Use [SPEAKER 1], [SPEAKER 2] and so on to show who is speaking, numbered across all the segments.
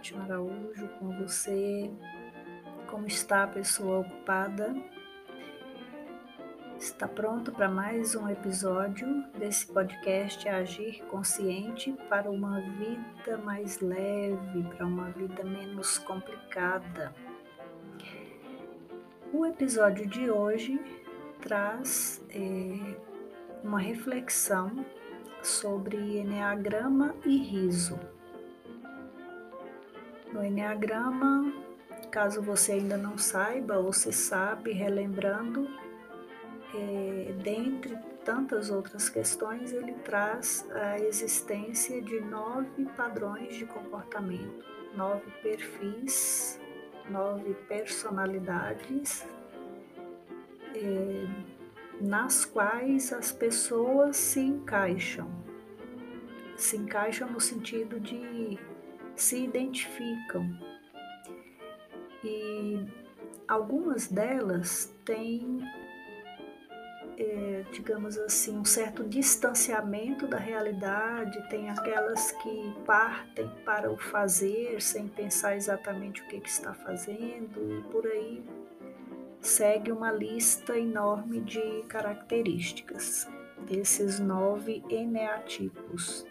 [SPEAKER 1] Fátima Araújo com você. Como está a pessoa ocupada? Está pronto para mais um episódio desse podcast Agir Consciente para uma vida mais leve, para uma vida menos complicada. O episódio de hoje traz é, uma reflexão sobre Enneagrama e riso. No Enneagrama, caso você ainda não saiba ou se sabe, relembrando, é, dentre tantas outras questões, ele traz a existência de nove padrões de comportamento, nove perfis, nove personalidades, é, nas quais as pessoas se encaixam. Se encaixam no sentido de se identificam. E algumas delas têm, é, digamos assim, um certo distanciamento da realidade, tem aquelas que partem para o fazer sem pensar exatamente o que, que está fazendo, e por aí segue uma lista enorme de características desses nove eneatipos.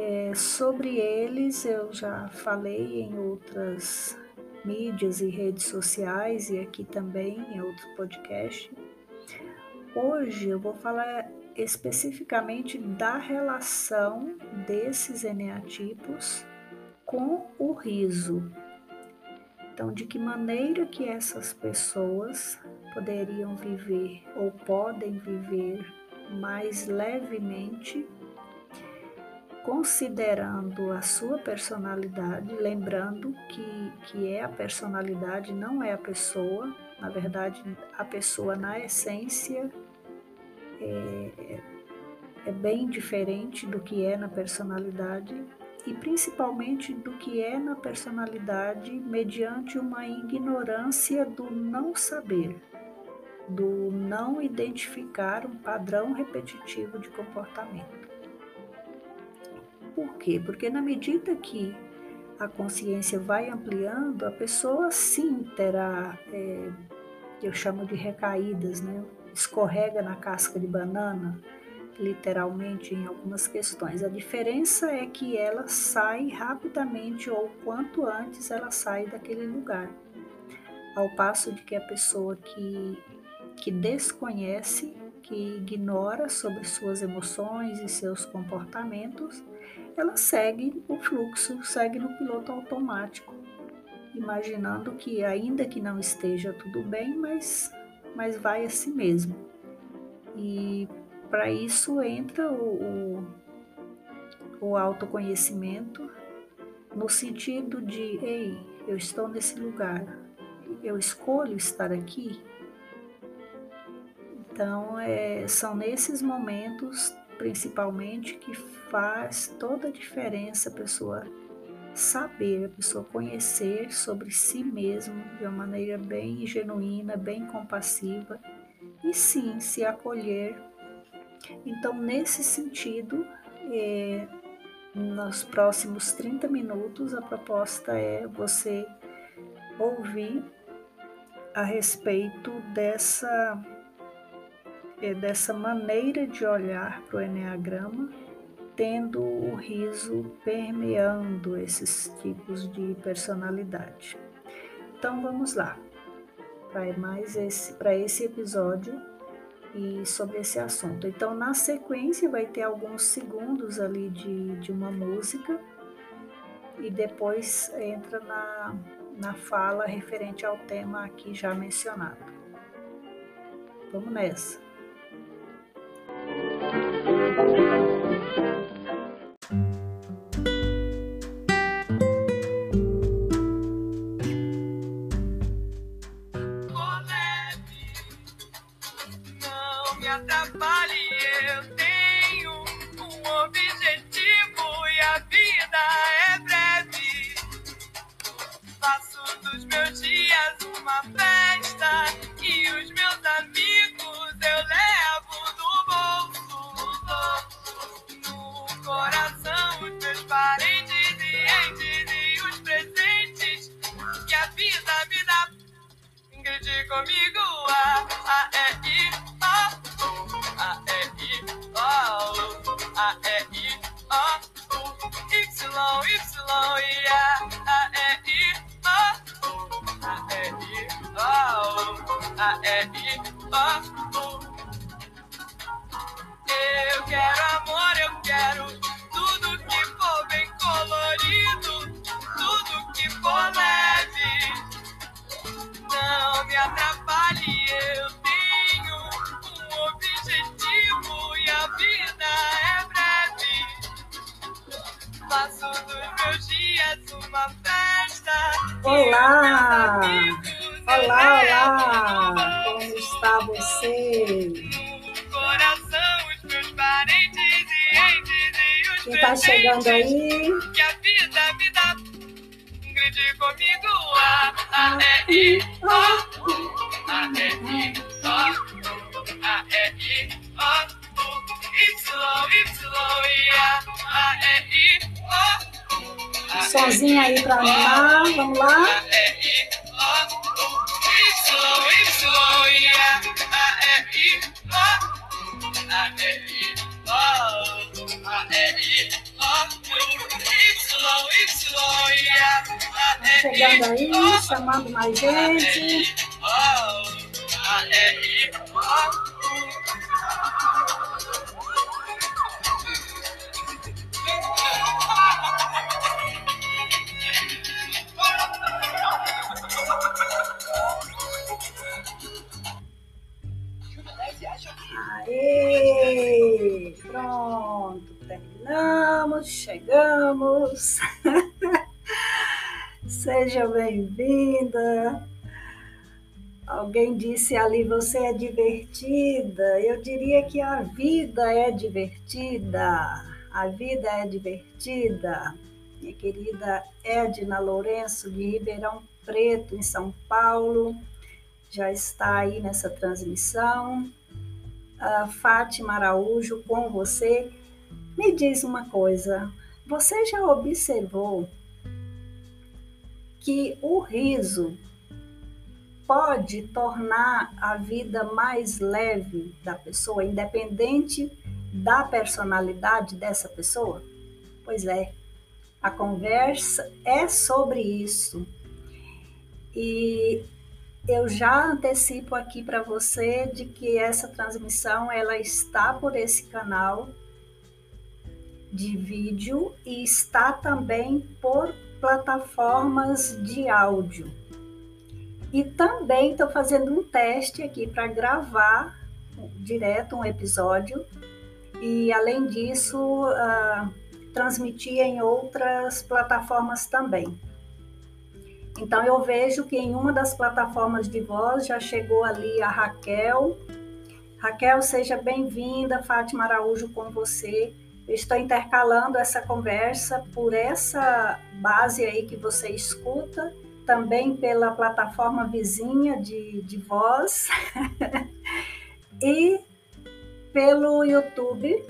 [SPEAKER 1] É, sobre eles eu já falei em outras mídias e redes sociais e aqui também em outro podcast. Hoje eu vou falar especificamente da relação desses eneatipos com o riso. Então, de que maneira que essas pessoas poderiam viver ou podem viver mais levemente considerando a sua personalidade, lembrando que, que é a personalidade, não é a pessoa, na verdade, a pessoa na essência é, é bem diferente do que é na personalidade e principalmente do que é na personalidade mediante uma ignorância do não saber, do não identificar um padrão repetitivo de comportamento. Por quê? Porque na medida que a consciência vai ampliando, a pessoa sim terá, é, eu chamo de recaídas, né? escorrega na casca de banana, literalmente em algumas questões. A diferença é que ela sai rapidamente ou quanto antes ela sai daquele lugar. Ao passo de que a pessoa que, que desconhece, que ignora sobre suas emoções e seus comportamentos, ela segue o fluxo, segue no piloto automático, imaginando que ainda que não esteja tudo bem, mas, mas vai a si mesmo. E para isso entra o, o, o autoconhecimento no sentido de, ei, eu estou nesse lugar, eu escolho estar aqui. Então, é, são nesses momentos principalmente, que faz toda a diferença a pessoa saber, a pessoa conhecer sobre si mesmo de uma maneira bem genuína, bem compassiva e sim se acolher. Então, nesse sentido, é, nos próximos 30 minutos, a proposta é você ouvir a respeito dessa é dessa maneira de olhar para o Enneagrama, tendo o riso permeando esses tipos de personalidade. Então vamos lá para mais esse para esse episódio e sobre esse assunto. Então na sequência vai ter alguns segundos ali de, de uma música e depois entra na, na fala referente ao tema aqui já mencionado. Vamos nessa. Olá, olá! Como está você?
[SPEAKER 2] Coração, os meus parentes e entes e os
[SPEAKER 1] Quem tá chegando aí?
[SPEAKER 2] Que a vida me dá. Grite comigo. A, A, E, I, O. A, E, I, O. A, E, I, O. Y, Y, e A. A, E, I, O. A,
[SPEAKER 1] Sozinha aí para animar, vamos lá? Chegando aí, chamando mais gente. Chegamos. Seja bem-vinda. Alguém disse ali, você é divertida. Eu diria que a vida é divertida. A vida é divertida. Minha querida Edna Lourenço, de Ribeirão Preto, em São Paulo, já está aí nessa transmissão. A Fátima Araújo, com você. Me diz uma coisa: você já observou que o riso pode tornar a vida mais leve da pessoa, independente da personalidade dessa pessoa? Pois é, a conversa é sobre isso. E eu já antecipo aqui para você de que essa transmissão ela está por esse canal de vídeo e está também por plataformas de áudio. E também estou fazendo um teste aqui para gravar direto um episódio e, além disso, uh, transmitir em outras plataformas também. Então, eu vejo que em uma das plataformas de voz já chegou ali a Raquel. Raquel, seja bem-vinda, Fátima Araújo com você. Eu estou intercalando essa conversa por essa base aí que você escuta, também pela plataforma vizinha de, de voz e pelo YouTube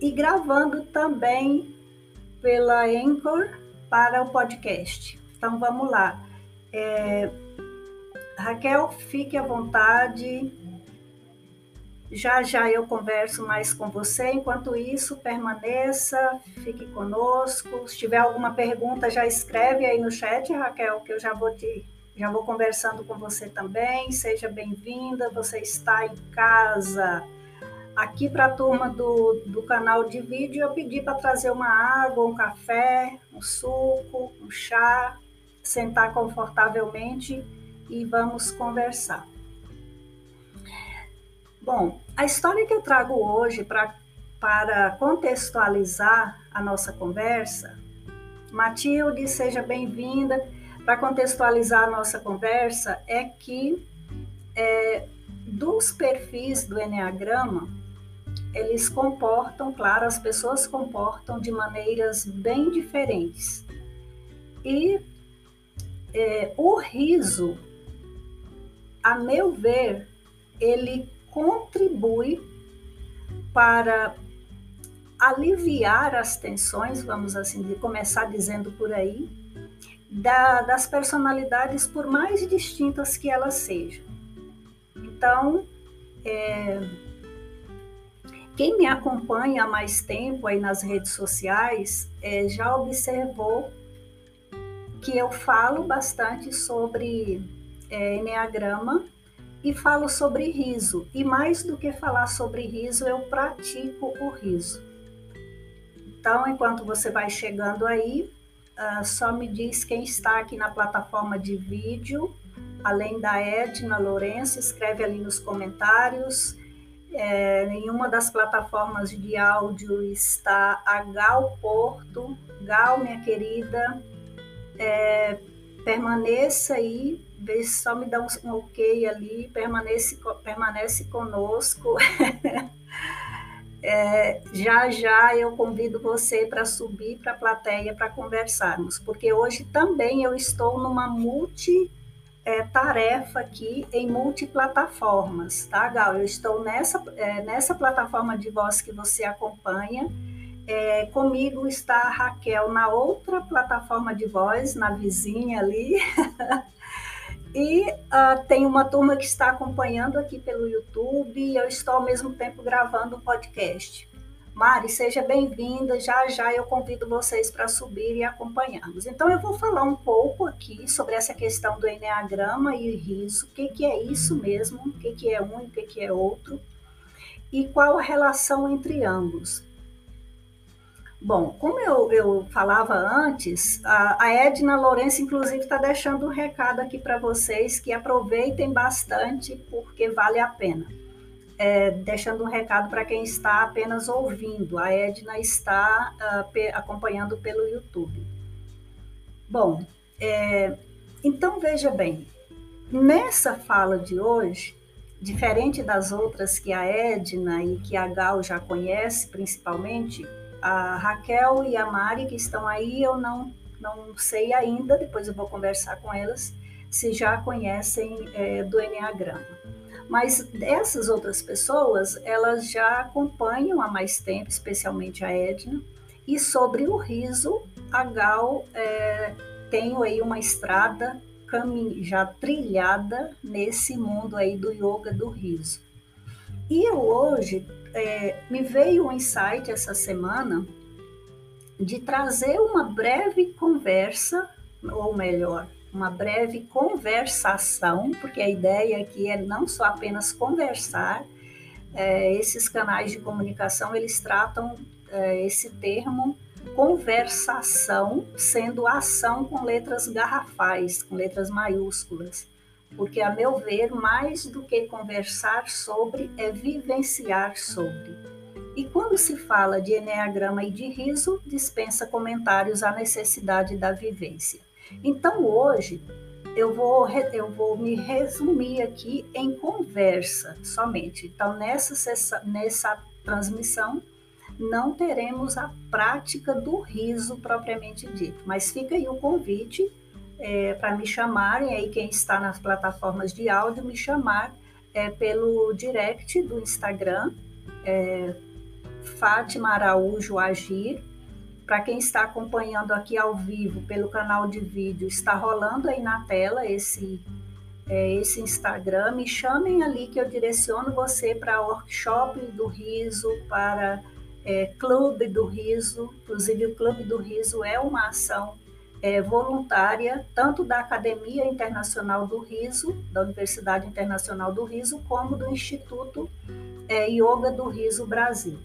[SPEAKER 1] e gravando também pela Anchor para o podcast. Então vamos lá. É, Raquel, fique à vontade. Já já eu converso mais com você. Enquanto isso, permaneça, fique conosco. Se tiver alguma pergunta, já escreve aí no chat, Raquel, que eu já vou te já vou conversando com você também. Seja bem-vinda. Você está em casa. Aqui para a turma do, do canal de vídeo, eu pedi para trazer uma água, um café, um suco, um chá, sentar confortavelmente e vamos conversar. Bom, a história que eu trago hoje pra, para contextualizar a nossa conversa, Matilde, seja bem-vinda. Para contextualizar a nossa conversa, é que é, dos perfis do Enneagrama, eles comportam, claro, as pessoas comportam de maneiras bem diferentes. E é, o riso, a meu ver, ele contribui para aliviar as tensões, vamos assim dizer, começar dizendo por aí, da, das personalidades, por mais distintas que elas sejam. Então, é, quem me acompanha há mais tempo aí nas redes sociais é, já observou que eu falo bastante sobre é, Enneagrama e falo sobre riso. E mais do que falar sobre riso, eu pratico o riso. Então, enquanto você vai chegando aí, uh, só me diz quem está aqui na plataforma de vídeo, além da Edna Lourenço, escreve ali nos comentários. É, em uma das plataformas de áudio está a Gal Porto. Gal, minha querida, é, permaneça aí, vê só me dá um, um ok ali, permanece, permanece conosco. é, já já eu convido você para subir para a plateia para conversarmos, porque hoje também eu estou numa multi é, tarefa aqui em multiplataformas, tá, Gal? Eu estou nessa, é, nessa plataforma de voz que você acompanha. É, comigo está a Raquel na outra plataforma de voz, na vizinha ali. e uh, tem uma turma que está acompanhando aqui pelo YouTube e eu estou ao mesmo tempo gravando o um podcast. Mari, seja bem-vinda. Já já eu convido vocês para subir e acompanharmos. Então, eu vou falar um pouco aqui sobre essa questão do Enneagrama e riso, o que, que é isso mesmo, o que, que é um e o que, que é outro, e qual a relação entre ambos. Bom, como eu, eu falava antes, a, a Edna Lourenço, inclusive, está deixando um recado aqui para vocês que aproveitem bastante, porque vale a pena é, deixando um recado para quem está apenas ouvindo. A Edna está uh, acompanhando pelo YouTube. Bom, é, então veja bem, nessa fala de hoje, diferente das outras que a Edna e que a Gal já conhece, principalmente, a Raquel e a Mari que estão aí, eu não, não sei ainda, depois eu vou conversar com elas, se já conhecem é, do Enneagrama. Mas essas outras pessoas, elas já acompanham há mais tempo, especialmente a Edna, e sobre o riso, a Gal é, tem aí uma estrada já trilhada nesse mundo aí do yoga do riso. E eu hoje é, me veio um insight essa semana de trazer uma breve conversa, ou melhor, uma breve conversação, porque a ideia aqui é não só apenas conversar, é, esses canais de comunicação, eles tratam é, esse termo conversação sendo ação com letras garrafais, com letras maiúsculas. Porque, a meu ver, mais do que conversar sobre, é vivenciar sobre. E quando se fala de Enneagrama e de riso, dispensa comentários à necessidade da vivência. Então, hoje, eu vou, eu vou me resumir aqui em conversa somente. Então, nessa, nessa transmissão, não teremos a prática do riso propriamente dito, mas fica aí o convite é, para me chamarem, aí quem está nas plataformas de áudio, me chamar é, pelo direct do Instagram, é, Fátima Araújo Agir, para quem está acompanhando aqui ao vivo pelo canal de vídeo, está rolando aí na tela esse, é, esse Instagram. Me chamem ali que eu direciono você para workshop do riso, para é, clube do riso. Inclusive, o clube do riso é uma ação é, voluntária, tanto da Academia Internacional do Riso, da Universidade Internacional do Riso, como do Instituto é, Yoga do Riso Brasil.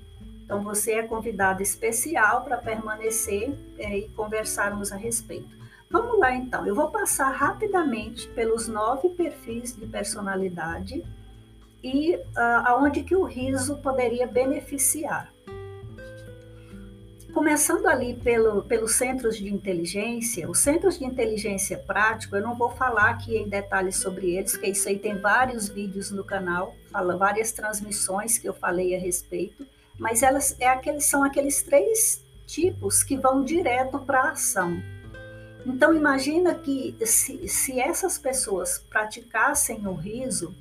[SPEAKER 1] Então, você é convidado especial para permanecer é, e conversarmos a respeito. Vamos lá, então. Eu vou passar rapidamente pelos nove perfis de personalidade e uh, aonde que o riso poderia beneficiar. Começando ali pelo, pelos centros de inteligência, os centros de inteligência prático, eu não vou falar aqui em detalhes sobre eles, porque isso aí tem vários vídeos no canal, fala várias transmissões que eu falei a respeito mas elas é aqueles, são aqueles três tipos que vão direto para a ação. Então imagina que se, se essas pessoas praticassem o riso,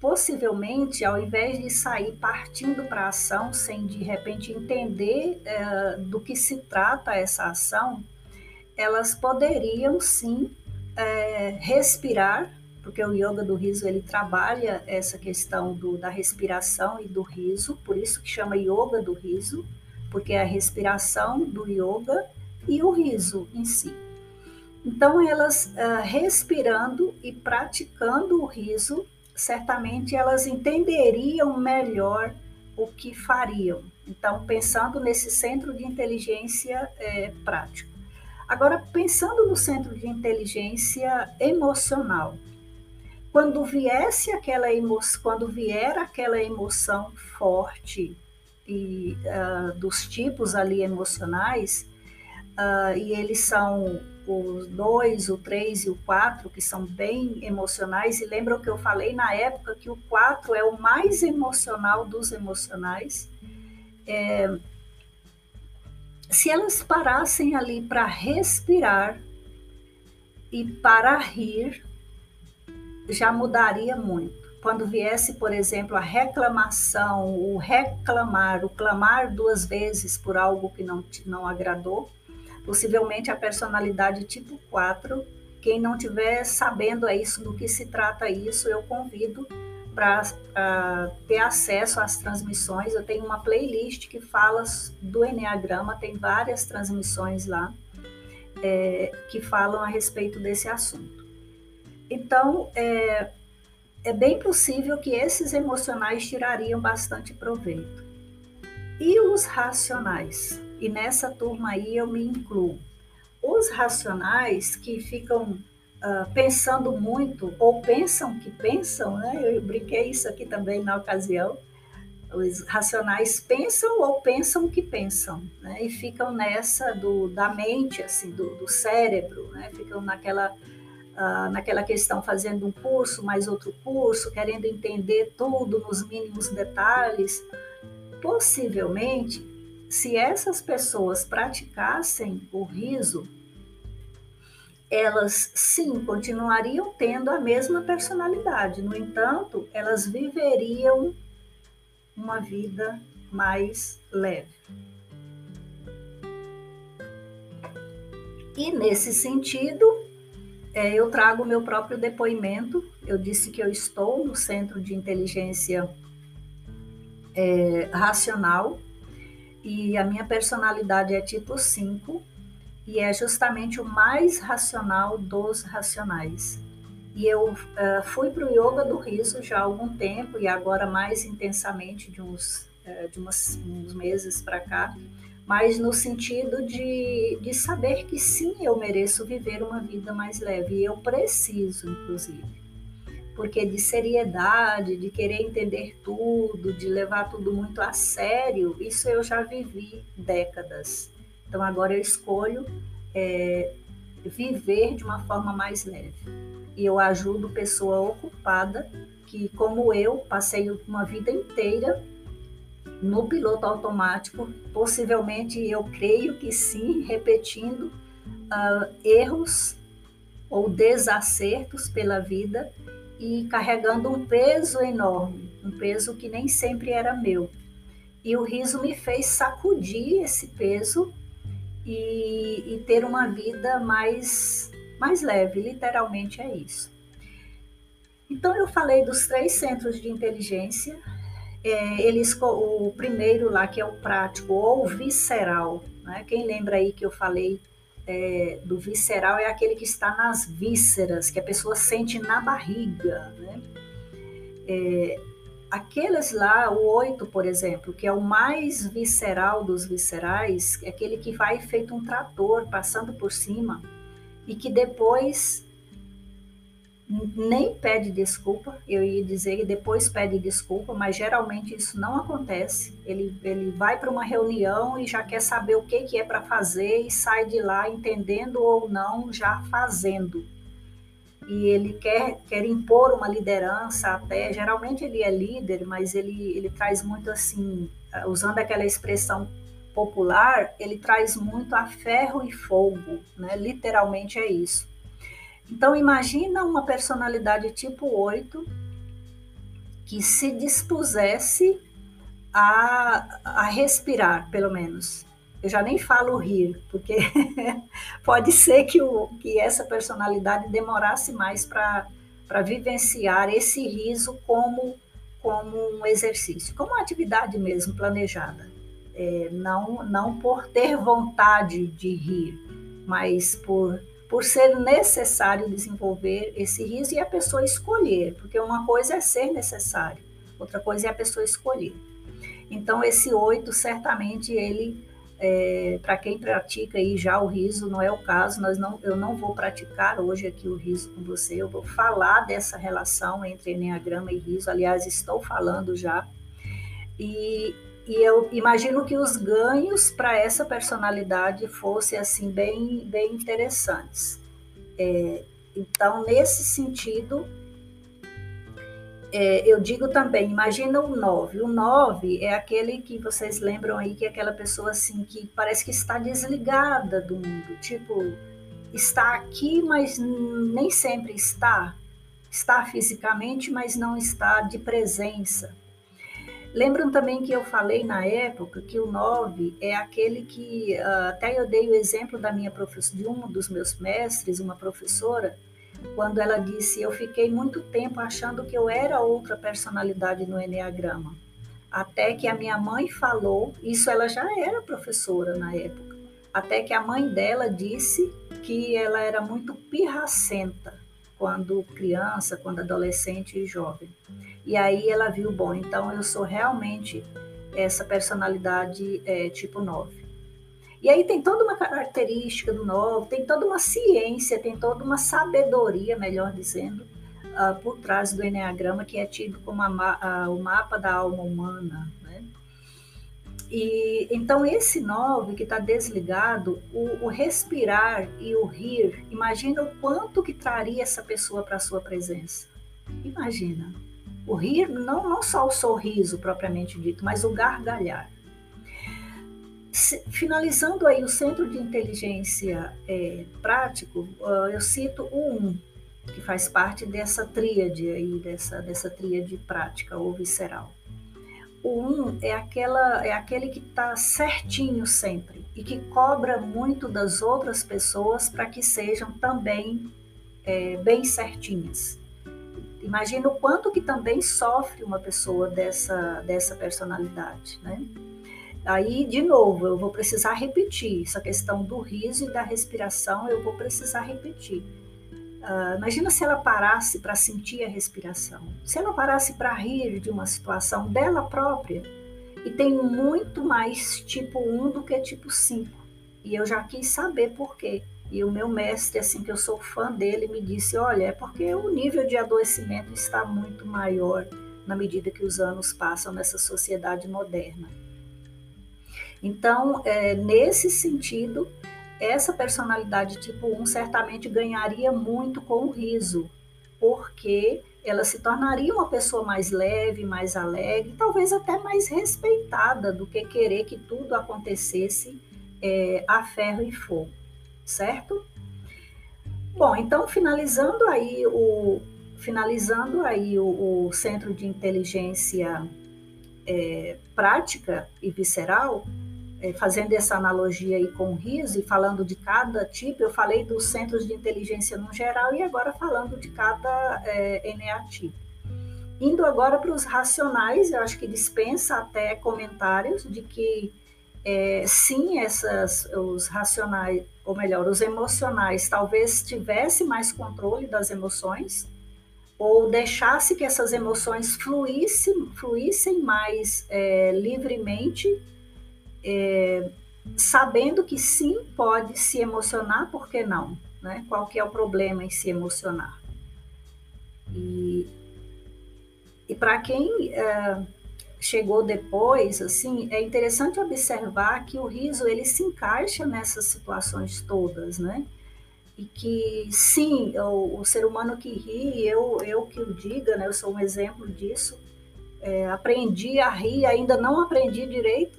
[SPEAKER 1] possivelmente ao invés de sair partindo para a ação sem de repente entender é, do que se trata essa ação, elas poderiam sim é, respirar porque o yoga do riso ele trabalha essa questão do, da respiração e do riso, por isso que chama yoga do riso, porque é a respiração do yoga e o riso em si. Então, elas uh, respirando e praticando o riso, certamente elas entenderiam melhor o que fariam. Então, pensando nesse centro de inteligência é, prático. Agora, pensando no centro de inteligência emocional, quando viesse aquela emoção, quando vier aquela emoção forte e uh, dos tipos ali emocionais, uh, e eles são os dois, o três e o quatro, que são bem emocionais, e lembram que eu falei na época que o quatro é o mais emocional dos emocionais. É, se elas parassem ali para respirar e para rir, já mudaria muito. Quando viesse, por exemplo, a reclamação, o reclamar, o clamar duas vezes por algo que não, não agradou, possivelmente a personalidade tipo 4, quem não tiver sabendo é isso do que se trata isso, eu convido para ter acesso às transmissões. Eu tenho uma playlist que fala do Enneagrama, tem várias transmissões lá é, que falam a respeito desse assunto. Então, é, é bem possível que esses emocionais tirariam bastante proveito. E os racionais? E nessa turma aí eu me incluo. Os racionais que ficam uh, pensando muito, ou pensam que pensam, né? Eu brinquei isso aqui também na ocasião. Os racionais pensam ou pensam que pensam, né? E ficam nessa do, da mente, assim, do, do cérebro, né? Ficam naquela ah, naquela questão fazendo um curso, mais outro curso, querendo entender tudo nos mínimos detalhes. Possivelmente, se essas pessoas praticassem o riso, elas sim continuariam tendo a mesma personalidade, no entanto, elas viveriam uma vida mais leve. E nesse sentido, é, eu trago meu próprio depoimento. Eu disse que eu estou no Centro de Inteligência é, Racional e a minha personalidade é tipo 5 e é justamente o mais racional dos racionais. E eu uh, fui para o Yoga do Riso já há algum tempo e agora mais intensamente, de uns, uh, de umas, uns meses para cá, mas no sentido de, de saber que sim, eu mereço viver uma vida mais leve, e eu preciso, inclusive. Porque de seriedade, de querer entender tudo, de levar tudo muito a sério, isso eu já vivi décadas. Então agora eu escolho é, viver de uma forma mais leve. E eu ajudo pessoa ocupada que, como eu, passei uma vida inteira no piloto automático, possivelmente eu creio que sim, repetindo uh, erros ou desacertos pela vida e carregando um peso enorme, um peso que nem sempre era meu. E o riso me fez sacudir esse peso e, e ter uma vida mais, mais leve, literalmente é isso. Então, eu falei dos três centros de inteligência, é, eles, o primeiro lá, que é o prático ou visceral, né? quem lembra aí que eu falei é, do visceral é aquele que está nas vísceras, que a pessoa sente na barriga. Né? É, aqueles lá, o oito, por exemplo, que é o mais visceral dos viscerais, é aquele que vai feito um trator passando por cima e que depois nem pede desculpa, eu ia dizer que depois pede desculpa, mas geralmente isso não acontece. Ele, ele vai para uma reunião e já quer saber o que, que é para fazer e sai de lá entendendo ou não, já fazendo. E ele quer, quer impor uma liderança até, geralmente ele é líder, mas ele, ele traz muito assim, usando aquela expressão popular, ele traz muito a ferro e fogo, né? literalmente é isso então, imagina uma personalidade tipo 8 que se dispusesse a, a respirar, pelo menos. Eu já nem falo rir, porque pode ser que, o, que essa personalidade demorasse mais para vivenciar esse riso como, como um exercício, como uma atividade mesmo planejada. É, não, não por ter vontade de rir, mas por, por ser necessário desenvolver esse riso e a pessoa escolher, porque uma coisa é ser necessário, outra coisa é a pessoa escolher. Então, esse oito, certamente, ele é, para quem pratica aí já o riso, não é o caso, nós não, eu não vou praticar hoje aqui o riso com você, eu vou falar dessa relação entre Enneagrama e riso, aliás, estou falando já. E, e eu imagino que os ganhos para essa personalidade fossem assim bem, bem interessantes. É, então, nesse sentido, é, eu digo também, imagina o 9. O 9 é aquele que vocês lembram aí, que é aquela pessoa assim que parece que está desligada do mundo, tipo, está aqui, mas nem sempre está. Está fisicamente, mas não está de presença. Lembram também que eu falei na época que o 9 é aquele que, ah, até eu dei o exemplo da minha de um dos meus mestres, uma professora, quando ela disse: Eu fiquei muito tempo achando que eu era outra personalidade no Enneagrama. Até que a minha mãe falou, isso ela já era professora na época, até que a mãe dela disse que ela era muito pirracenta quando criança, quando adolescente e jovem. E aí ela viu, bom, então eu sou realmente essa personalidade é, tipo 9. E aí tem toda uma característica do novo, tem toda uma ciência, tem toda uma sabedoria, melhor dizendo, uh, por trás do Enneagrama, que é tido como a, o mapa da alma humana. E então esse nove que está desligado, o, o, respirar e o rir, imagina o quanto que traria essa pessoa para a sua presença. Imagina. O rir, não, não só o sorriso propriamente dito, mas o gargalhar finalizando aí o Centro de Inteligência é, Prático, uh, eu cito o 1, que faz parte dessa tríade aí, dessa, dessa tríade prática ou visceral. O 1 é, aquela, é aquele que está certinho sempre e que cobra muito das outras pessoas para que sejam também é, bem certinhas. Imagina o quanto que também sofre uma pessoa dessa, dessa personalidade, né? Aí, de novo, eu vou precisar repetir essa questão do riso e da respiração, eu vou precisar repetir. Uh, imagina se ela parasse para sentir a respiração, se ela parasse para rir de uma situação dela própria, e tem muito mais tipo 1 do que tipo 5. E eu já quis saber por quê. E o meu mestre, assim que eu sou fã dele, me disse: olha, é porque o nível de adoecimento está muito maior na medida que os anos passam nessa sociedade moderna. Então, é, nesse sentido, essa personalidade tipo 1 certamente ganharia muito com o riso, porque ela se tornaria uma pessoa mais leve, mais alegre, talvez até mais respeitada do que querer que tudo acontecesse é, a ferro e fogo, certo? Bom, então finalizando aí o finalizando aí o, o centro de inteligência é, prática e visceral, é, fazendo essa analogia aí com o riso e falando de cada tipo, eu falei dos centros de inteligência no geral e agora falando de cada é, NA tipo. Indo agora para os racionais, eu acho que dispensa até comentários de que é, sim, essas, os racionais, ou melhor, os emocionais, talvez tivesse mais controle das emoções, ou deixasse que essas emoções fluíssem, fluíssem mais é, livremente é, sabendo que sim pode se emocionar, por que não? Né? Qual que é o problema em se emocionar? E, e para quem é, chegou depois, assim, é interessante observar que o riso ele se encaixa nessas situações todas, né? E que sim, o, o ser humano que ri, eu, eu que o diga, né? Eu sou um exemplo disso é, aprendi a rir, ainda não aprendi direito.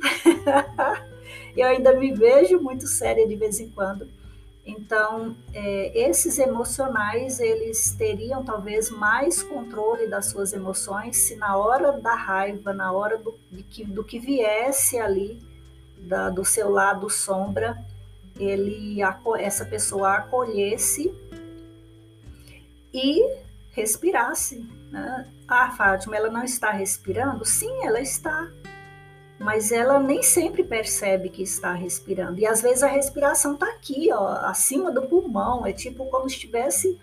[SPEAKER 1] eu ainda me vejo muito séria de vez em quando. Então, é, esses emocionais, eles teriam talvez mais controle das suas emoções se na hora da raiva, na hora do, que, do que viesse ali da, do seu lado sombra, ele essa pessoa acolhesse e respirasse. Né? Ah, Fátima, ela não está respirando? Sim, ela está. Mas ela nem sempre percebe que está respirando. E às vezes a respiração está aqui, ó, acima do pulmão. É tipo como se estivesse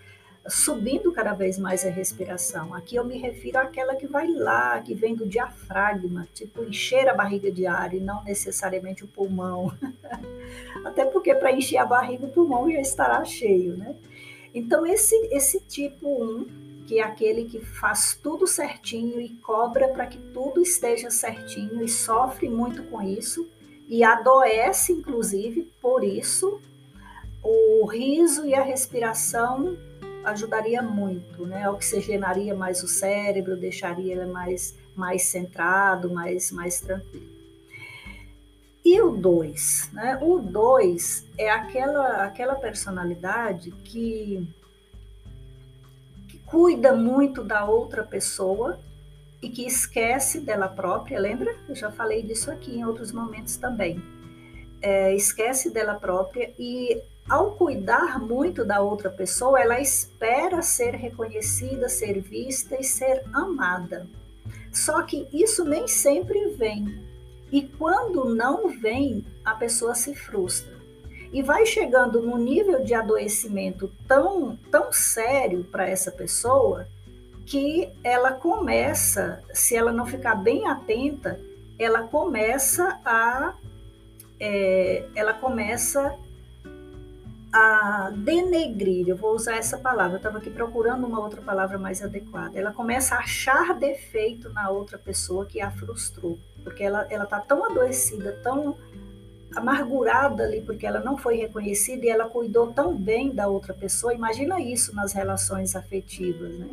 [SPEAKER 1] subindo cada vez mais a respiração. Aqui eu me refiro àquela que vai lá, que vem do diafragma, tipo encher a barriga de ar e não necessariamente o pulmão. Até porque para encher a barriga o pulmão já estará cheio, né? Então esse esse tipo 1, que é aquele que faz tudo certinho e cobra para que tudo esteja certinho e sofre muito com isso e adoece inclusive por isso, o riso e a respiração ajudaria muito, né? Oxigenaria mais o cérebro, deixaria ele mais, mais centrado, mais, mais tranquilo. E o 2, né? O 2 é aquela, aquela personalidade que cuida muito da outra pessoa e que esquece dela própria, lembra? Eu já falei disso aqui em outros momentos também. É, esquece dela própria e ao cuidar muito da outra pessoa, ela espera ser reconhecida, ser vista e ser amada. Só que isso nem sempre vem. E quando não vem, a pessoa se frustra. E vai chegando num nível de adoecimento tão, tão sério para essa pessoa que ela começa, se ela não ficar bem atenta, ela começa a é, ela começa a denegrir, eu vou usar essa palavra, eu estava aqui procurando uma outra palavra mais adequada. Ela começa a achar defeito na outra pessoa que a frustrou, porque ela está tão adoecida, tão amargurada ali, porque ela não foi reconhecida e ela cuidou tão bem da outra pessoa. Imagina isso nas relações afetivas, né?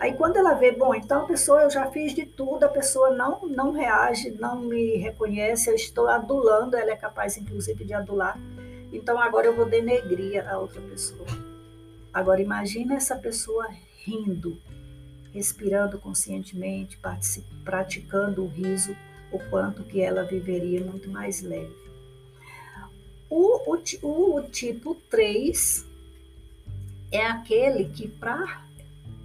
[SPEAKER 1] Aí quando ela vê, bom, então a pessoa, eu já fiz de tudo, a pessoa não, não reage, não me reconhece, eu estou adulando, ela é capaz inclusive de adular então agora eu vou denegrir a outra pessoa. Agora imagina essa pessoa rindo, respirando conscientemente, praticando o riso, o quanto que ela viveria muito mais leve. O, o, o tipo 3 é aquele que para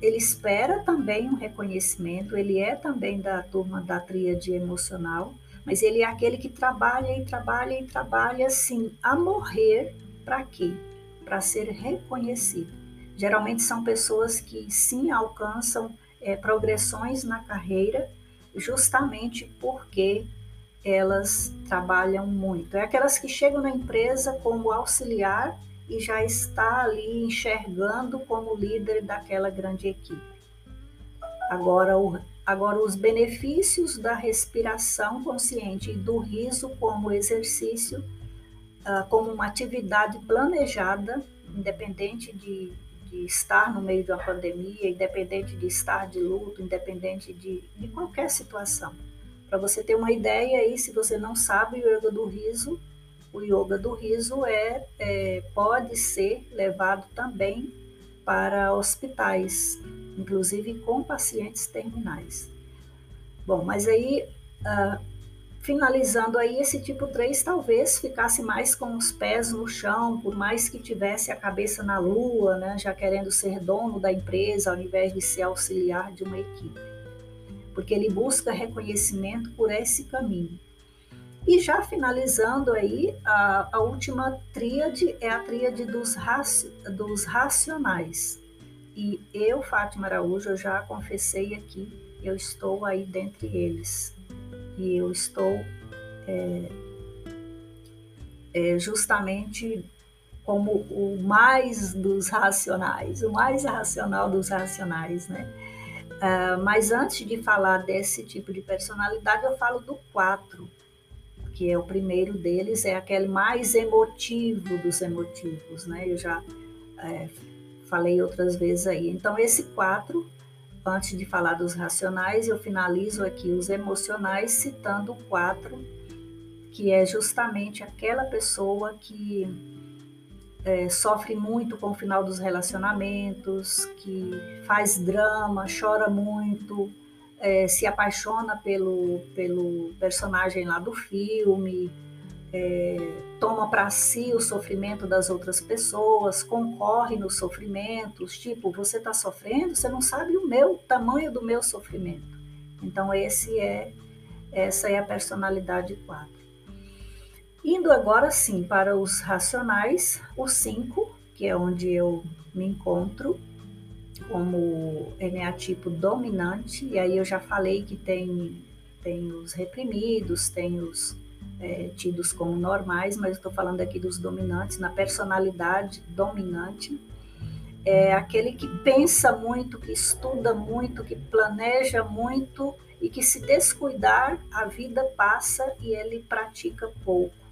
[SPEAKER 1] ele espera também um reconhecimento, ele é também da turma da tríade emocional, mas ele é aquele que trabalha e trabalha e trabalha assim, a morrer, para quê? Para ser reconhecido. Geralmente são pessoas que sim alcançam é, progressões na carreira, justamente porque elas trabalham muito. É aquelas que chegam na empresa como auxiliar e já está ali enxergando como líder daquela grande equipe. Agora, o, Agora, os benefícios da respiração consciente e do riso como exercício, uh, como uma atividade planejada, independente de, de, estar no meio de uma pandemia, independente de estar de luto, independente de, de qualquer situação. Para você ter uma ideia aí, se você não sabe o yoga do riso, o yoga do riso é, é pode ser levado também para hospitais, inclusive com pacientes terminais. Bom, mas aí, uh, finalizando aí, esse tipo 3 talvez ficasse mais com os pés no chão, por mais que tivesse a cabeça na lua, né, já querendo ser dono da empresa, ao invés de ser auxiliar de uma equipe. Porque ele busca reconhecimento por esse caminho. E já finalizando aí, a, a última tríade é a tríade dos, raci, dos racionais. E eu, Fátima Araújo, eu já confessei aqui, eu estou aí dentre eles. E eu estou é, é, justamente como o mais dos racionais, o mais racional dos racionais, né? Uh, mas antes de falar desse tipo de personalidade, eu falo do quatro, que é o primeiro deles, é aquele mais emotivo dos emotivos, né? Eu já é, falei outras vezes aí. Então, esse quatro, antes de falar dos racionais, eu finalizo aqui os emocionais citando o quatro, que é justamente aquela pessoa que é, sofre muito com o final dos relacionamentos, que faz drama, chora muito, é, se apaixona pelo, pelo personagem lá do filme, é, toma para si o sofrimento das outras pessoas, concorre nos sofrimentos, tipo, você está sofrendo, você não sabe o meu o tamanho do meu sofrimento. Então esse é essa é a personalidade 4. Indo agora sim para os racionais, o 5, que é onde eu me encontro como eneatipo dominante, e aí eu já falei que tem, tem os reprimidos, tem os é, tidos como normais, mas estou falando aqui dos dominantes, na personalidade dominante. É aquele que pensa muito, que estuda muito, que planeja muito e que se descuidar, a vida passa e ele pratica pouco.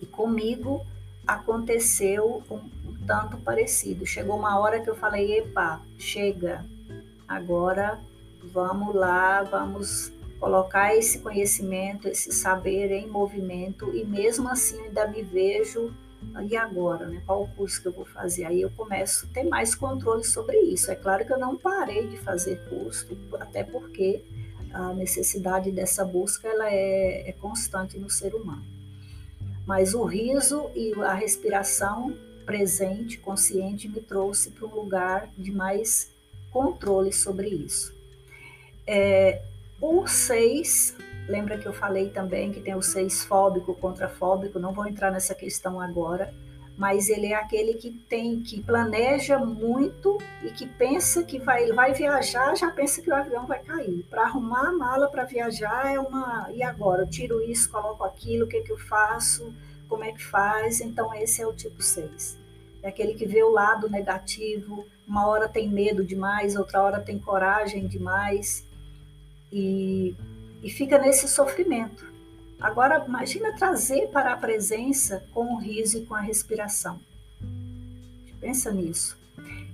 [SPEAKER 1] E comigo aconteceu um, tanto parecido. Chegou uma hora que eu falei: epa, chega, agora vamos lá, vamos colocar esse conhecimento, esse saber em movimento e mesmo assim ainda me vejo e agora, né? Qual o curso que eu vou fazer? Aí eu começo a ter mais controle sobre isso. É claro que eu não parei de fazer curso, até porque a necessidade dessa busca ela é, é constante no ser humano. Mas o riso e a respiração presente, consciente, me trouxe para um lugar de mais controle sobre isso. É, o 6, lembra que eu falei também que tem o 6 fóbico, contrafóbico, não vou entrar nessa questão agora, mas ele é aquele que tem, que planeja muito e que pensa que vai, vai viajar, já pensa que o avião vai cair. Para arrumar a mala para viajar é uma. E agora? Eu tiro isso, coloco aquilo, o que, que eu faço, como é que faz? Então, esse é o tipo 6. É aquele que vê o lado negativo, uma hora tem medo demais, outra hora tem coragem demais e, e fica nesse sofrimento. Agora, imagina trazer para a presença com o riso e com a respiração. Pensa nisso.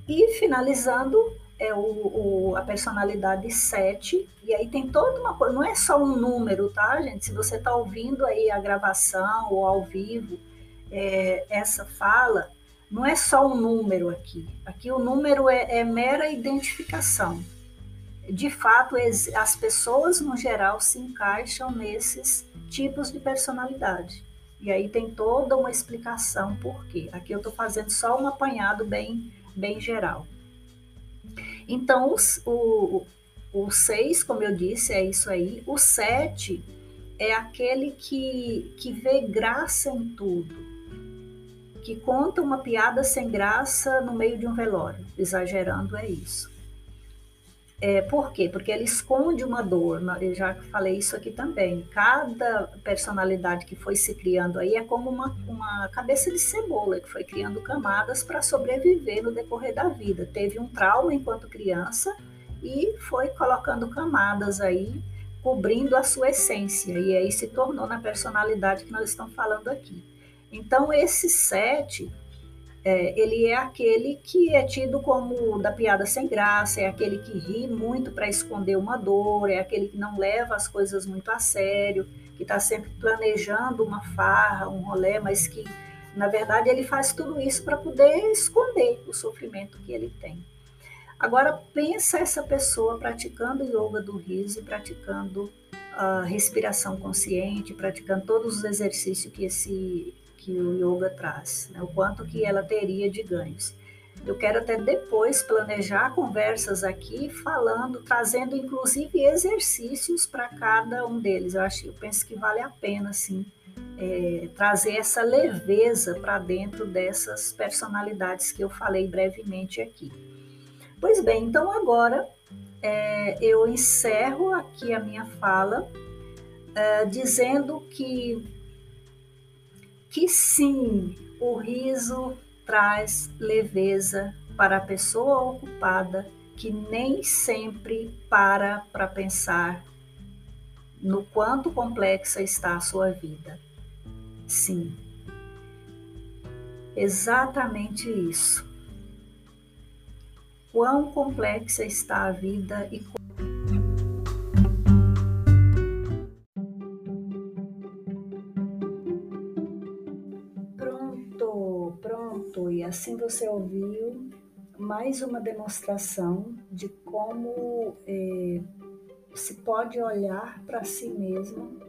[SPEAKER 1] E finalizando, é o, o, a personalidade 7, e aí tem toda uma coisa, não é só um número, tá, gente? Se você está ouvindo aí a gravação ou ao vivo, é, essa fala, não é só um número aqui. Aqui o número é, é mera identificação de fato, as pessoas no geral se encaixam nesses tipos de personalidade. E aí tem toda uma explicação por quê. Aqui eu estou fazendo só um apanhado bem, bem geral. Então, o, o 6, como eu disse, é isso aí. O 7 é aquele que, que vê graça em tudo, que conta uma piada sem graça no meio de um velório. Exagerando, é isso. É, por quê? Porque ele esconde uma dor. Né? Eu já falei isso aqui também. Cada personalidade que foi se criando aí é como uma, uma cabeça de cebola que foi criando camadas para sobreviver no decorrer da vida. Teve um trauma enquanto criança e foi colocando camadas aí, cobrindo a sua essência. E aí se tornou na personalidade que nós estamos falando aqui. Então, esse sete é, ele é aquele que é tido como da piada sem graça, é aquele que ri muito para esconder uma dor, é aquele que não leva as coisas muito a sério, que está sempre planejando uma farra, um rolê, mas que, na verdade, ele faz tudo isso para poder esconder o sofrimento que ele tem. Agora, pensa essa pessoa praticando yoga do riso, praticando a respiração consciente, praticando todos os exercícios que esse que o yoga traz, né? o quanto que ela teria de ganhos. Eu quero até depois planejar conversas aqui, falando, trazendo inclusive exercícios para cada um deles. Eu acho, eu penso que vale a pena, sim, é, trazer essa leveza para dentro dessas personalidades que eu falei brevemente aqui. Pois bem, então agora é, eu encerro aqui a minha fala é, dizendo que que sim, o riso traz leveza para a pessoa ocupada que nem sempre para para pensar no quanto complexa está a sua vida. Sim, exatamente isso. Quão complexa está a vida e assim você ouviu mais uma demonstração de como é, se pode olhar para si mesmo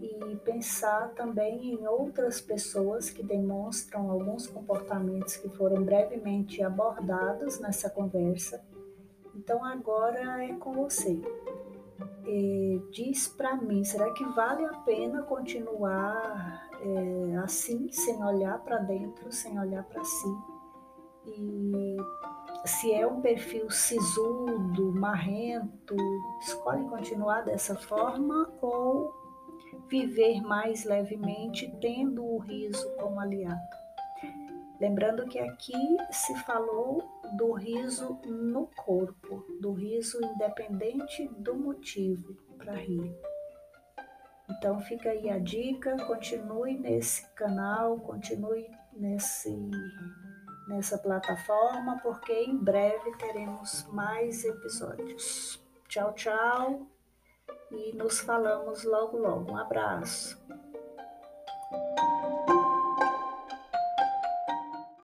[SPEAKER 1] e pensar também em outras pessoas que demonstram alguns comportamentos que foram brevemente abordados nessa conversa. Então agora é com você. É, diz para mim, será que vale a pena continuar é, assim, sem olhar para dentro, sem olhar para si? E se é um perfil sisudo, marrento, escolhe continuar dessa forma ou viver mais levemente, tendo o riso como aliado. Lembrando que aqui se falou do riso no corpo, do riso independente do motivo para rir. Então fica aí a dica, continue nesse canal, continue nesse, nessa plataforma, porque em breve teremos mais episódios. Tchau, tchau e nos falamos logo logo. Um abraço.